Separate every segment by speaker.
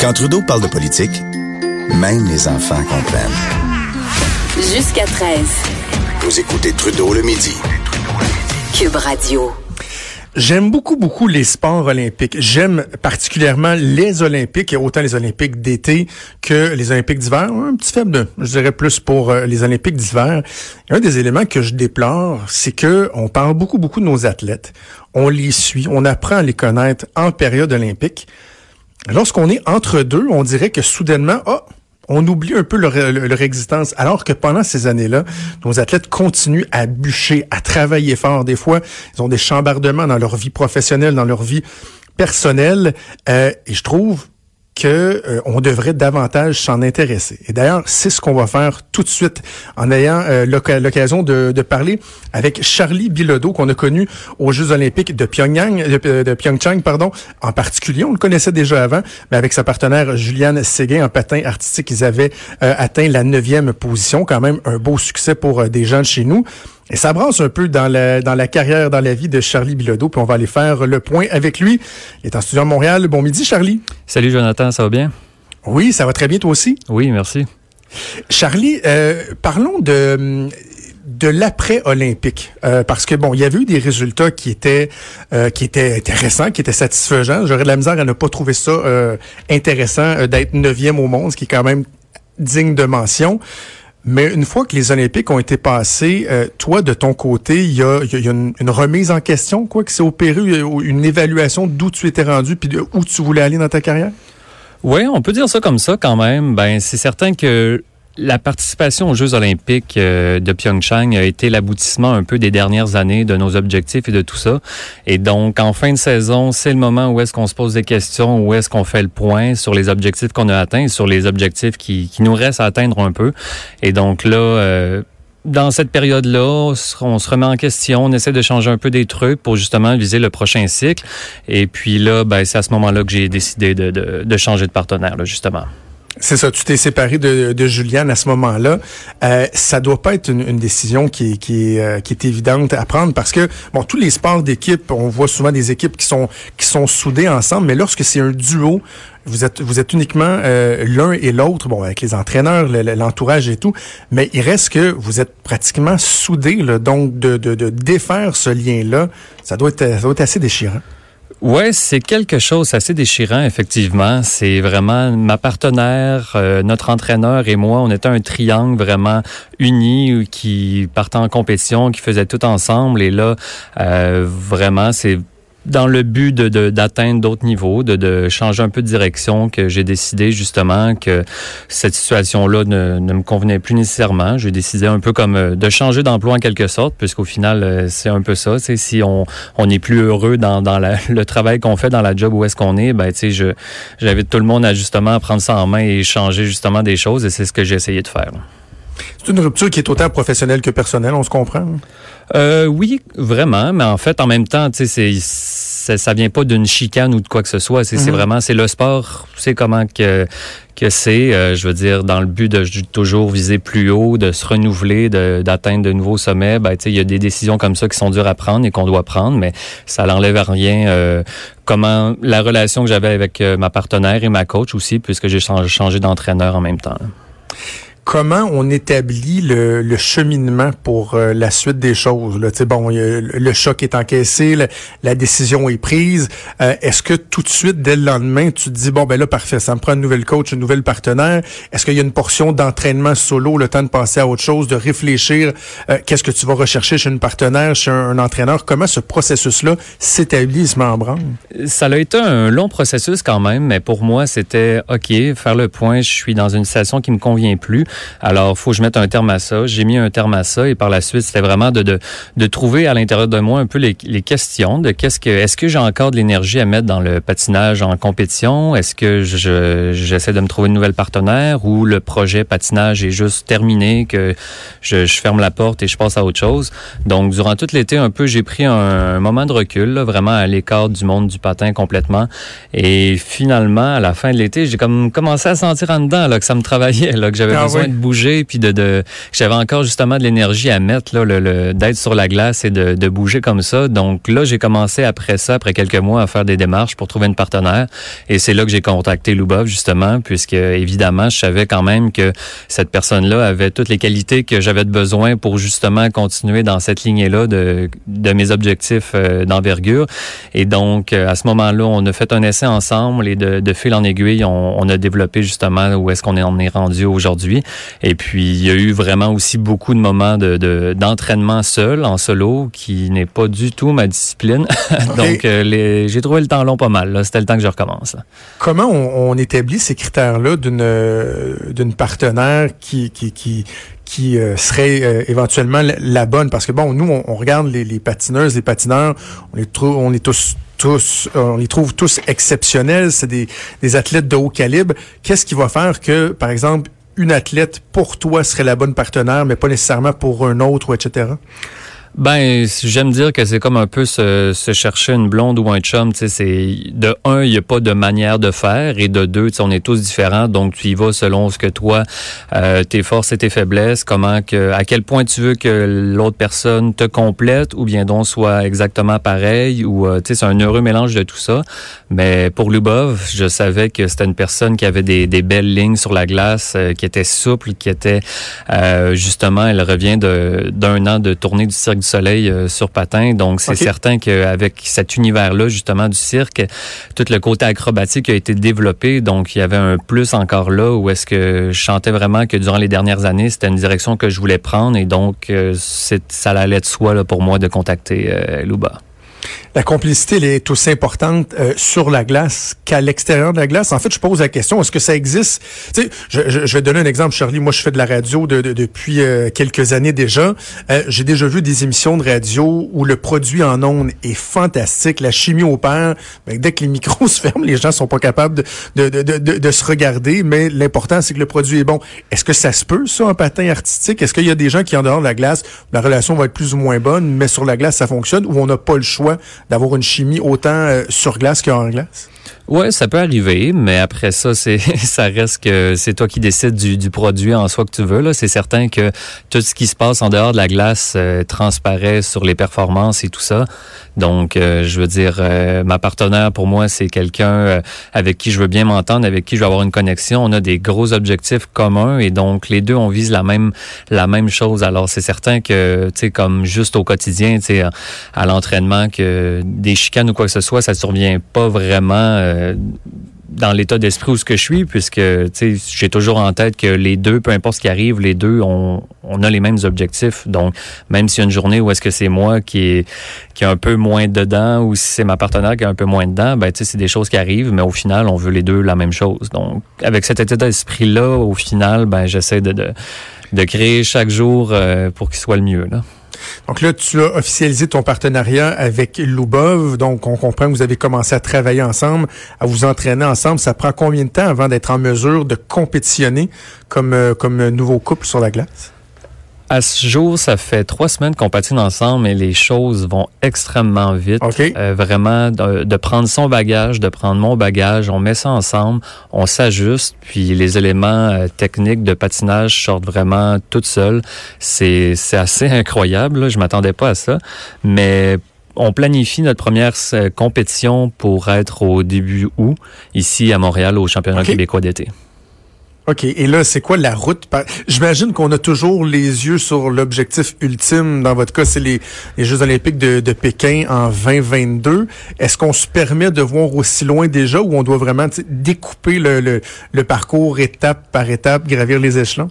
Speaker 1: Quand Trudeau parle de politique, même les enfants comprennent.
Speaker 2: Jusqu'à 13.
Speaker 1: Vous écoutez Trudeau le midi.
Speaker 2: Cube Radio.
Speaker 3: J'aime beaucoup, beaucoup les sports olympiques. J'aime particulièrement les Olympiques, et autant les Olympiques d'été que les Olympiques d'hiver. Un petit faible, de, je dirais plus pour euh, les Olympiques d'hiver. Un des éléments que je déplore, c'est que on parle beaucoup, beaucoup de nos athlètes. On les suit, on apprend à les connaître en période olympique. Lorsqu'on est entre deux, on dirait que soudainement, oh, on oublie un peu leur, existence, alors que pendant ces années-là, nos athlètes continuent à bûcher, à travailler fort. Des fois, ils ont des chambardements dans leur vie professionnelle, dans leur vie personnelle. Euh, et je trouve euh, on devrait davantage s'en intéresser. Et d'ailleurs, c'est ce qu'on va faire tout de suite en ayant euh, l'occasion de, parler avec Charlie Bilodeau qu'on a connu aux Jeux olympiques de Pyongyang, de, pardon. En particulier, on le connaissait déjà avant, mais avec sa partenaire Juliane Séguin en patin artistique, ils avaient euh, atteint la neuvième position, quand même un beau succès pour des gens chez nous. Et ça brasse un peu dans la, dans la carrière, dans la vie de Charlie Bilodeau, puis on va aller faire le point avec lui. Il est en studio à Montréal. Bon midi, Charlie.
Speaker 4: Salut, Jonathan, ça va bien?
Speaker 3: Oui, ça va très bien, toi aussi?
Speaker 4: Oui, merci.
Speaker 3: Charlie, euh, parlons de de l'après-olympique euh, parce que bon il y avait eu des résultats qui étaient euh, qui étaient intéressants qui étaient satisfaisants j'aurais de la misère à ne pas trouver ça euh, intéressant euh, d'être neuvième au monde ce qui est quand même digne de mention mais une fois que les Olympiques ont été passés, euh, toi, de ton côté, il y a, une, remise en question, quoi, qui s'est opérée, une évaluation d'où tu étais rendu, puis où tu voulais aller dans ta carrière?
Speaker 4: Oui, on peut dire ça comme ça quand même. Ben, c'est certain que la participation aux Jeux olympiques euh, de Pyeongchang a été l'aboutissement un peu des dernières années de nos objectifs et de tout ça. Et donc, en fin de saison, c'est le moment où est-ce qu'on se pose des questions, où est-ce qu'on fait le point sur les objectifs qu'on a atteints, sur les objectifs qui, qui, nous restent à atteindre un peu. Et donc là, euh, dans cette période-là, on se remet en question, on essaie de changer un peu des trucs pour justement viser le prochain cycle. Et puis là, ben, c'est à ce moment-là que j'ai décidé de, de, de changer de partenaire, là, justement.
Speaker 3: C'est ça, tu t'es séparé de, de Juliane à ce moment-là. Euh, ça doit pas être une, une décision qui qui, euh, qui est évidente à prendre parce que bon, tous les sports d'équipe, on voit souvent des équipes qui sont qui sont soudées ensemble, mais lorsque c'est un duo, vous êtes vous êtes uniquement euh, l'un et l'autre, bon, avec les entraîneurs, l'entourage et tout, mais il reste que vous êtes pratiquement soudés, là, donc de, de, de défaire ce lien-là, ça doit être ça doit être assez déchirant.
Speaker 4: Ouais, c'est quelque chose assez déchirant, effectivement. C'est vraiment ma partenaire, euh, notre entraîneur et moi, on était un triangle vraiment uni qui partait en compétition, qui faisait tout ensemble. Et là, euh, vraiment, c'est dans le but de, d'atteindre d'autres niveaux, de, de, changer un peu de direction, que j'ai décidé justement que cette situation-là ne, ne, me convenait plus nécessairement. J'ai décidé un peu comme euh, de changer d'emploi en quelque sorte, puisqu'au final, euh, c'est un peu ça. Si on on n'est plus heureux dans, dans la, le travail qu'on fait dans la job où est-ce qu'on est, ben je j'invite tout le monde à justement prendre ça en main et changer justement des choses, et c'est ce que j'ai essayé de faire.
Speaker 3: C'est une rupture qui est autant professionnelle que personnelle, on se comprend?
Speaker 4: Euh, oui, vraiment, mais en fait, en même temps, tu sais, c'est ça, vient pas d'une chicane ou de quoi que ce soit. C'est mm-hmm. vraiment, c'est le sport, c'est comment que que c'est, euh, je veux dire, dans le but de toujours viser plus haut, de se renouveler, d'atteindre de, de, nouveaux sommets. Ben, il y a des décisions comme ça qui sont dures à prendre et qu'on doit prendre, mais ça n'enlève à rien euh, comment la relation que j'avais avec euh, ma partenaire et ma coach aussi, puisque j'ai changé, changé d'entraîneur en même temps
Speaker 3: comment on établit le, le cheminement pour euh, la suite des choses. Là? bon, le choc est encaissé, la, décision est prise. Euh, est-ce que tout de suite, dès le lendemain, tu te dis, bon, ben là, parfait, ça me prend une nouvelle coach, une nouvelle partenaire. Est-ce qu'il y a une portion d'entraînement solo, le temps de passer à autre chose, de réfléchir, euh, qu'est-ce que tu vas rechercher chez une partenaire, chez un, un entraîneur? Comment ce processus-là s'établit, se met?
Speaker 4: Ça a été un long processus quand même, mais pour moi, c'était, OK, faire le point, je suis dans une situation qui me convient plus. Alors, faut que je mette un terme à ça. J'ai mis un terme à ça et par la suite, c'était vraiment de, de, de, trouver à l'intérieur de moi un peu les, les questions de qu'est-ce que, est-ce que j'ai encore de l'énergie à mettre dans le patinage en compétition? Est-ce que je, j'essaie de me trouver une nouvelle partenaire ou le projet patinage est juste terminé, que je, je ferme la porte et je passe à autre chose? Donc, durant tout l'été, un peu, j'ai pris un, un, moment de recul, là, vraiment à l'écart du monde du patin complètement. Et finalement, à la fin de l'été, j'ai comme commencé à sentir en dedans là, que ça me travaillait, là, que j'avais ah besoin de bouger, puis de, de j'avais encore justement de l'énergie à mettre, là, le, d'être sur la glace et de, de bouger comme ça. Donc là, j'ai commencé après ça, après quelques mois, à faire des démarches pour trouver une partenaire. Et c'est là que j'ai contacté Lubov, justement, puisque évidemment, je savais quand même que cette personne-là avait toutes les qualités que j'avais de besoin pour justement continuer dans cette lignée-là de, de mes objectifs euh, d'envergure. Et donc, euh, à ce moment-là, on a fait un essai ensemble et de, de fil en aiguille, on, on a développé justement où est-ce qu'on est, on est rendu aujourd'hui. Et puis, il y a eu vraiment aussi beaucoup de moments de, d'entraînement seul, en solo, qui n'est pas du tout ma discipline. donc, euh, j'ai trouvé le temps long pas mal. C'était le temps que je recommence.
Speaker 3: Comment on, on, établit ces critères-là d'une d'une partenaire qui, qui, qui, qui euh, serait euh, éventuellement la, bonne? Parce que bon nous on, regarde les, les, patineuses les patineurs on les trouve on est tous tous on les trouve tous exceptionnels c'est des, des athlètes de haut calibre qu'est-ce qui va faire que par exemple une athlète pour toi serait la bonne partenaire mais pas nécessairement pour un autre etc
Speaker 4: ben, j'aime dire que c'est comme un peu se, se, chercher une blonde ou un chum. C'est de un, il n'y a pas de manière de faire, et de deux, on est tous différents, donc tu y vas selon ce que toi, euh, tes forces et tes faiblesses, comment que, à quel point tu veux que l'autre personne te complète, ou bien donc soit exactement pareil, ou euh, c'est un heureux mélange de tout ça. Mais pour Lubov, je savais que c'était une personne qui avait des, des belles lignes sur la glace, euh, qui était souple, qui était euh, justement, elle revient d'un an de tournée du cirque du Soleil euh, sur patin. Donc, c'est certain qu'avec cet univers-là, justement, du cirque, tout le côté acrobatique a été développé. Donc, il y avait un plus encore là où est-ce que je sentais vraiment que durant les dernières années, c'était une direction que je voulais prendre. Et donc, euh, ça allait de soi là, pour moi de contacter euh, Luba
Speaker 3: la complicité elle est aussi importante euh, sur la glace qu'à l'extérieur de la glace. En fait, je pose la question, est-ce que ça existe? Tu sais, je, je, vais donner un exemple, Charlie. Moi, je fais de la radio de, depuis euh, quelques années déjà. Euh, j'ai déjà vu des émissions de radio où le produit en ondes est fantastique, la chimie opère. Ben, dès que les micros se ferment, les gens sont pas capables de, de, de, de se regarder, mais l'important, c'est que le produit est bon. Est-ce que ça se peut, ça, en patin artistique? Est-ce qu'il y a des gens qui, en dehors de la glace, la relation va être plus ou moins bonne, mais sur la glace, ça fonctionne, ou on n'a pas le choix d'avoir une chimie autant euh, sur glace qu'en glace?
Speaker 4: Ouais, ça peut arriver, mais après ça, c'est ça reste que c'est toi qui décides du, du, produit en soi que tu veux. Là, c'est certain que tout ce qui se passe en dehors de la glace euh, transparaît sur les performances et tout ça. Donc, euh, je veux dire, euh, ma partenaire pour moi, c'est quelqu'un avec qui je veux bien m'entendre, avec qui je veux avoir une connexion. On a des gros objectifs communs et donc les deux on vise la même la même chose. Alors, c'est certain que tu sais, comme juste au quotidien, tu sais, à l'entraînement, que des chicanes ou quoi que ce soit, ça survient pas vraiment euh, dans l'état d'esprit où ce que je suis, puisque j'ai toujours en tête que les deux, peu importe ce qui arrive, les deux, on, on a les mêmes objectifs. Donc, même s'il y a une journée où est-ce que c'est moi qui est qui un peu moins dedans, ou si c'est ma partenaire qui est un peu moins dedans, ben c'est des choses qui arrivent, mais au final, on veut les deux la même chose. Donc, avec cet état d'esprit-là, au final, ben j'essaie de, de, de créer chaque jour euh, pour qu'il soit le mieux. Là.
Speaker 3: Donc là, tu as officialisé ton partenariat avec Lubov. Donc, on comprend que vous avez commencé à travailler ensemble, à vous entraîner ensemble. Ça prend combien de temps avant d'être en mesure de compétitionner comme, euh, comme nouveau couple sur la glace?
Speaker 4: À ce jour, ça fait trois semaines qu'on patine ensemble et les choses vont extrêmement vite. Euh, vraiment, de, prendre son bagage, de prendre mon bagage, on met ça ensemble, on s'ajuste, puis les éléments euh, techniques de patinage sortent vraiment toutes seuls. C'est assez incroyable, là. je m'attendais pas à ça, mais on planifie notre première euh, compétition pour être au début août, ici à Montréal, au championnat québécois d'été.
Speaker 3: OK. Et là, c'est quoi la route? J'imagine qu'on a toujours les yeux sur l'objectif ultime. Dans votre cas, c'est les, Jeux olympiques de, Pékin en 2022. Est-ce qu'on se permet de voir aussi loin déjà ou on doit vraiment découper le, le parcours étape par étape, gravir les échelons?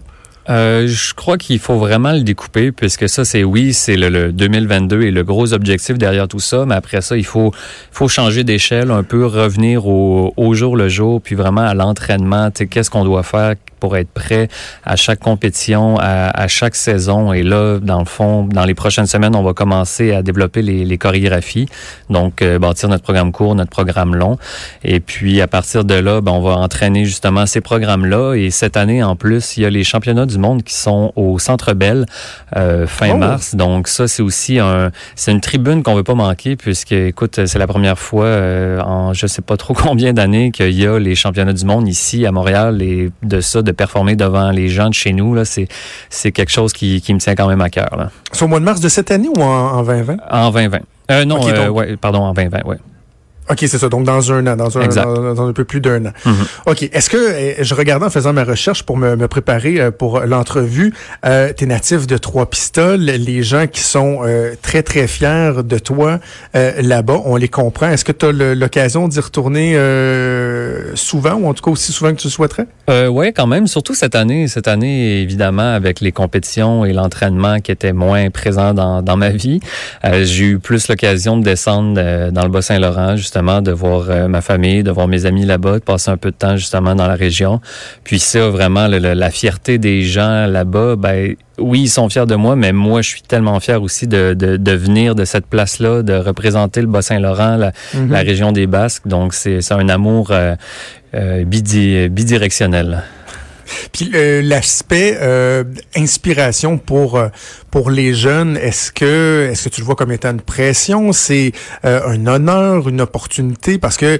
Speaker 4: Euh, je crois qu'il faut vraiment le découper puisque ça c'est oui c'est le, 2022 et le gros objectif derrière tout ça mais après ça il faut faut changer d'échelle un peu revenir au, au jour le jour puis vraiment à l'entraînement qu'est-ce qu'on doit faire pour être prêt à chaque compétition, à, à, chaque saison. Et là, dans le fond, dans les prochaines semaines, on va commencer à développer les, les chorégraphies, donc euh, bâtir notre programme court, notre programme long. Et puis, à partir de là, ben, on va entraîner justement ces programmes-là. Et cette année, en plus, il y a les championnats du monde qui sont au Centre Bell euh, fin oh! mars. Donc ça, c'est aussi un, c'est une tribune qu'on veut pas manquer puisque, écoute, c'est la première fois euh, en je sais pas trop combien d'années qu'il y a les championnats du monde ici à Montréal et de ça de performer devant les gens de chez nous, là, c'est, c'est quelque chose qui, qui me tient quand même à cœur. Là.
Speaker 3: C'est au mois de mars de cette année ou en, en 2020?
Speaker 4: En 2020. Euh, non, okay, euh, ouais, pardon, en 2020, ouais.
Speaker 3: OK, c'est ça. Donc, dans un an, dans un, dans, dans un peu plus d'un an. Mm -hmm. OK. Est-ce que, eh, je regardais en faisant ma recherche pour me, me préparer euh, pour l'entrevue, euh, tu es natif de Trois-Pistoles. Les gens qui sont euh, très, très fiers de toi euh, là-bas, on les comprend. Est-ce que tu as l'occasion d'y retourner euh, souvent ou en tout cas aussi souvent que tu le souhaiterais?
Speaker 4: Euh, oui, quand même. Surtout cette année. Cette année, évidemment, avec les compétitions et l'entraînement qui étaient moins présents dans, dans ma vie, j'ai eu plus l'occasion de descendre dans le Bas-Saint-Laurent, justement de voir euh, ma famille, de voir mes amis là-bas, de passer un peu de temps justement dans la région. Puis ça, vraiment, la fierté des gens là-bas, ben oui, ils sont fiers de moi, mais moi, je suis tellement fier aussi de, de, de venir de cette place-là, de représenter le Bas-Saint-Laurent, la, mm -hmm. la, région des Basques. Donc, c'est un amour euh, euh, bidi, bidirectionnel.
Speaker 3: Puis euh, l'aspect euh, inspiration pour euh, pour les jeunes, est-ce que est-ce que tu le vois comme étant une pression, c'est un honneur, une opportunité? Parce que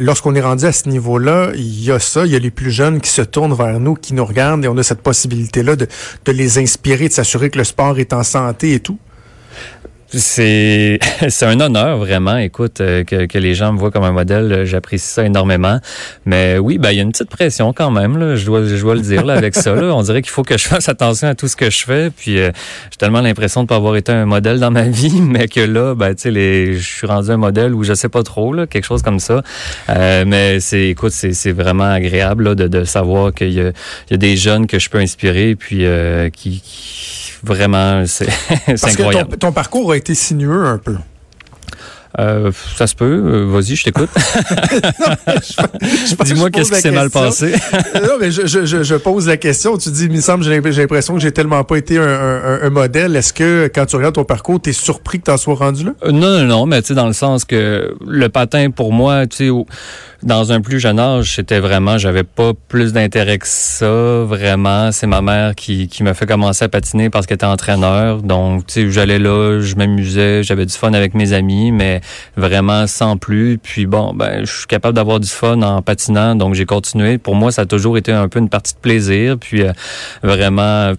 Speaker 3: lorsqu'on est rendu à ce niveau-là, il y a ça, il y a les plus jeunes qui se tournent vers nous, qui nous regardent et on a cette possibilité là de de les inspirer, de s'assurer que le sport est en santé et tout.
Speaker 4: C'est c'est un honneur vraiment. Écoute euh, que, que les gens me voient comme un modèle, j'apprécie ça énormément. Mais oui, ben il y a une petite pression quand même là. Je dois je dois le dire là avec ça. Là. On dirait qu'il faut que je fasse attention à tout ce que je fais. Puis euh, j'ai tellement l'impression de pas avoir été un modèle dans ma vie, mais que là, ben tu sais les, je suis rendu un modèle où je sais pas trop là, quelque chose comme ça. Euh, mais c'est écoute, c'est c'est vraiment agréable là, de, de savoir qu'il y a il y a des jeunes que je peux inspirer puis euh, qui, qui vraiment, c'est incroyable.
Speaker 3: Que ton, ton parcours a été sinueux un peu?
Speaker 4: Euh, ça se peut. Euh, Vas-y, je t'écoute. Dis-moi qu'est-ce qui s'est mal passé.
Speaker 3: non, mais je, je, je, pose la question. Tu dis, il me semble, j'ai l'impression que j'ai tellement pas été un, un, un modèle. Est-ce que quand tu regardes ton parcours, tu es surpris que tu en sois rendu là?
Speaker 4: Euh, non, non, non, mais tu sais, dans le sens que le patin, pour moi, tu sais, dans un plus jeune âge, c'était vraiment, j'avais pas plus d'intérêt que ça, vraiment. C'est ma mère qui, qui m'a fait commencer à patiner parce qu'elle était entraîneur. Donc, tu sais, j'allais là, je m'amusais, j'avais du fun avec mes amis, mais vraiment sans plus. Puis bon, ben, je suis capable d'avoir du fun en patinant, donc j'ai continué. Pour moi, ça a toujours été un peu une partie de plaisir. Puis euh, vraiment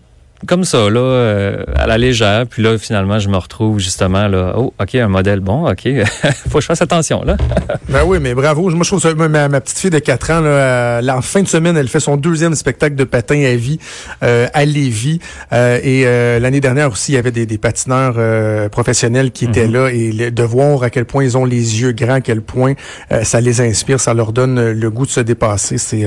Speaker 4: comme ça, là, euh, à la légère. Puis là, finalement, je me retrouve justement là. Oh, OK, un modèle bon, OK. Faut que je fasse attention, là.
Speaker 3: ben oui, mais bravo. Moi, je trouve ça, ma, ma petite fille de 4 ans, là, en fin de semaine, elle fait son deuxième spectacle de patin à vie euh, à Lévis. Euh, et euh, l'année dernière aussi, il y avait des, des patineurs euh, professionnels qui étaient mm -hmm. là. Et de voir à quel point ils ont les yeux grands, à quel point euh, ça les inspire, ça leur donne le goût de se dépasser. C'est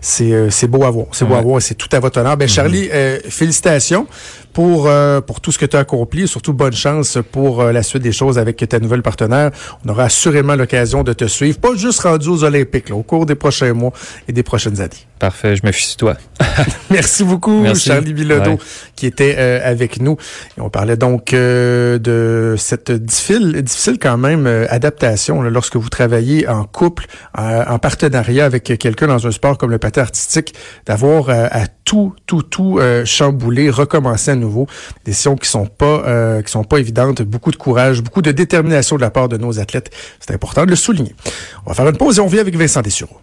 Speaker 3: c'est c'est beau à voir. C'est ouais. beau à voir. C'est tout à votre honneur. Ben, Charlie, mm -hmm. félicitations félicitations pour euh, pour tout ce que tu as accompli et surtout bonne chance pour euh, la suite des choses avec ta nouvelle partenaire. On aura assurément l'occasion de te suivre, pas juste rendu aux Olympiques, au cours des prochains mois et des prochaines années.
Speaker 4: Parfait, je me fie toi.
Speaker 3: Merci beaucoup, Merci. Charlie Bilodeau, ouais. qui était euh, avec nous. Et on parlait donc euh, de cette difficile, difficile quand même euh, adaptation là, lorsque vous travaillez en couple, en partenariat avec quelqu'un dans un sport comme le patin artistique, d'avoir à tout, tout, tout chambouler, recommencer à nouveau. Des décisions qui sont pas qui sont pas évidentes. Beaucoup de courage, beaucoup de détermination de la part de nos athlètes. C'est important de le souligner. On va faire une pause et on vient avec Vincent Dessureau.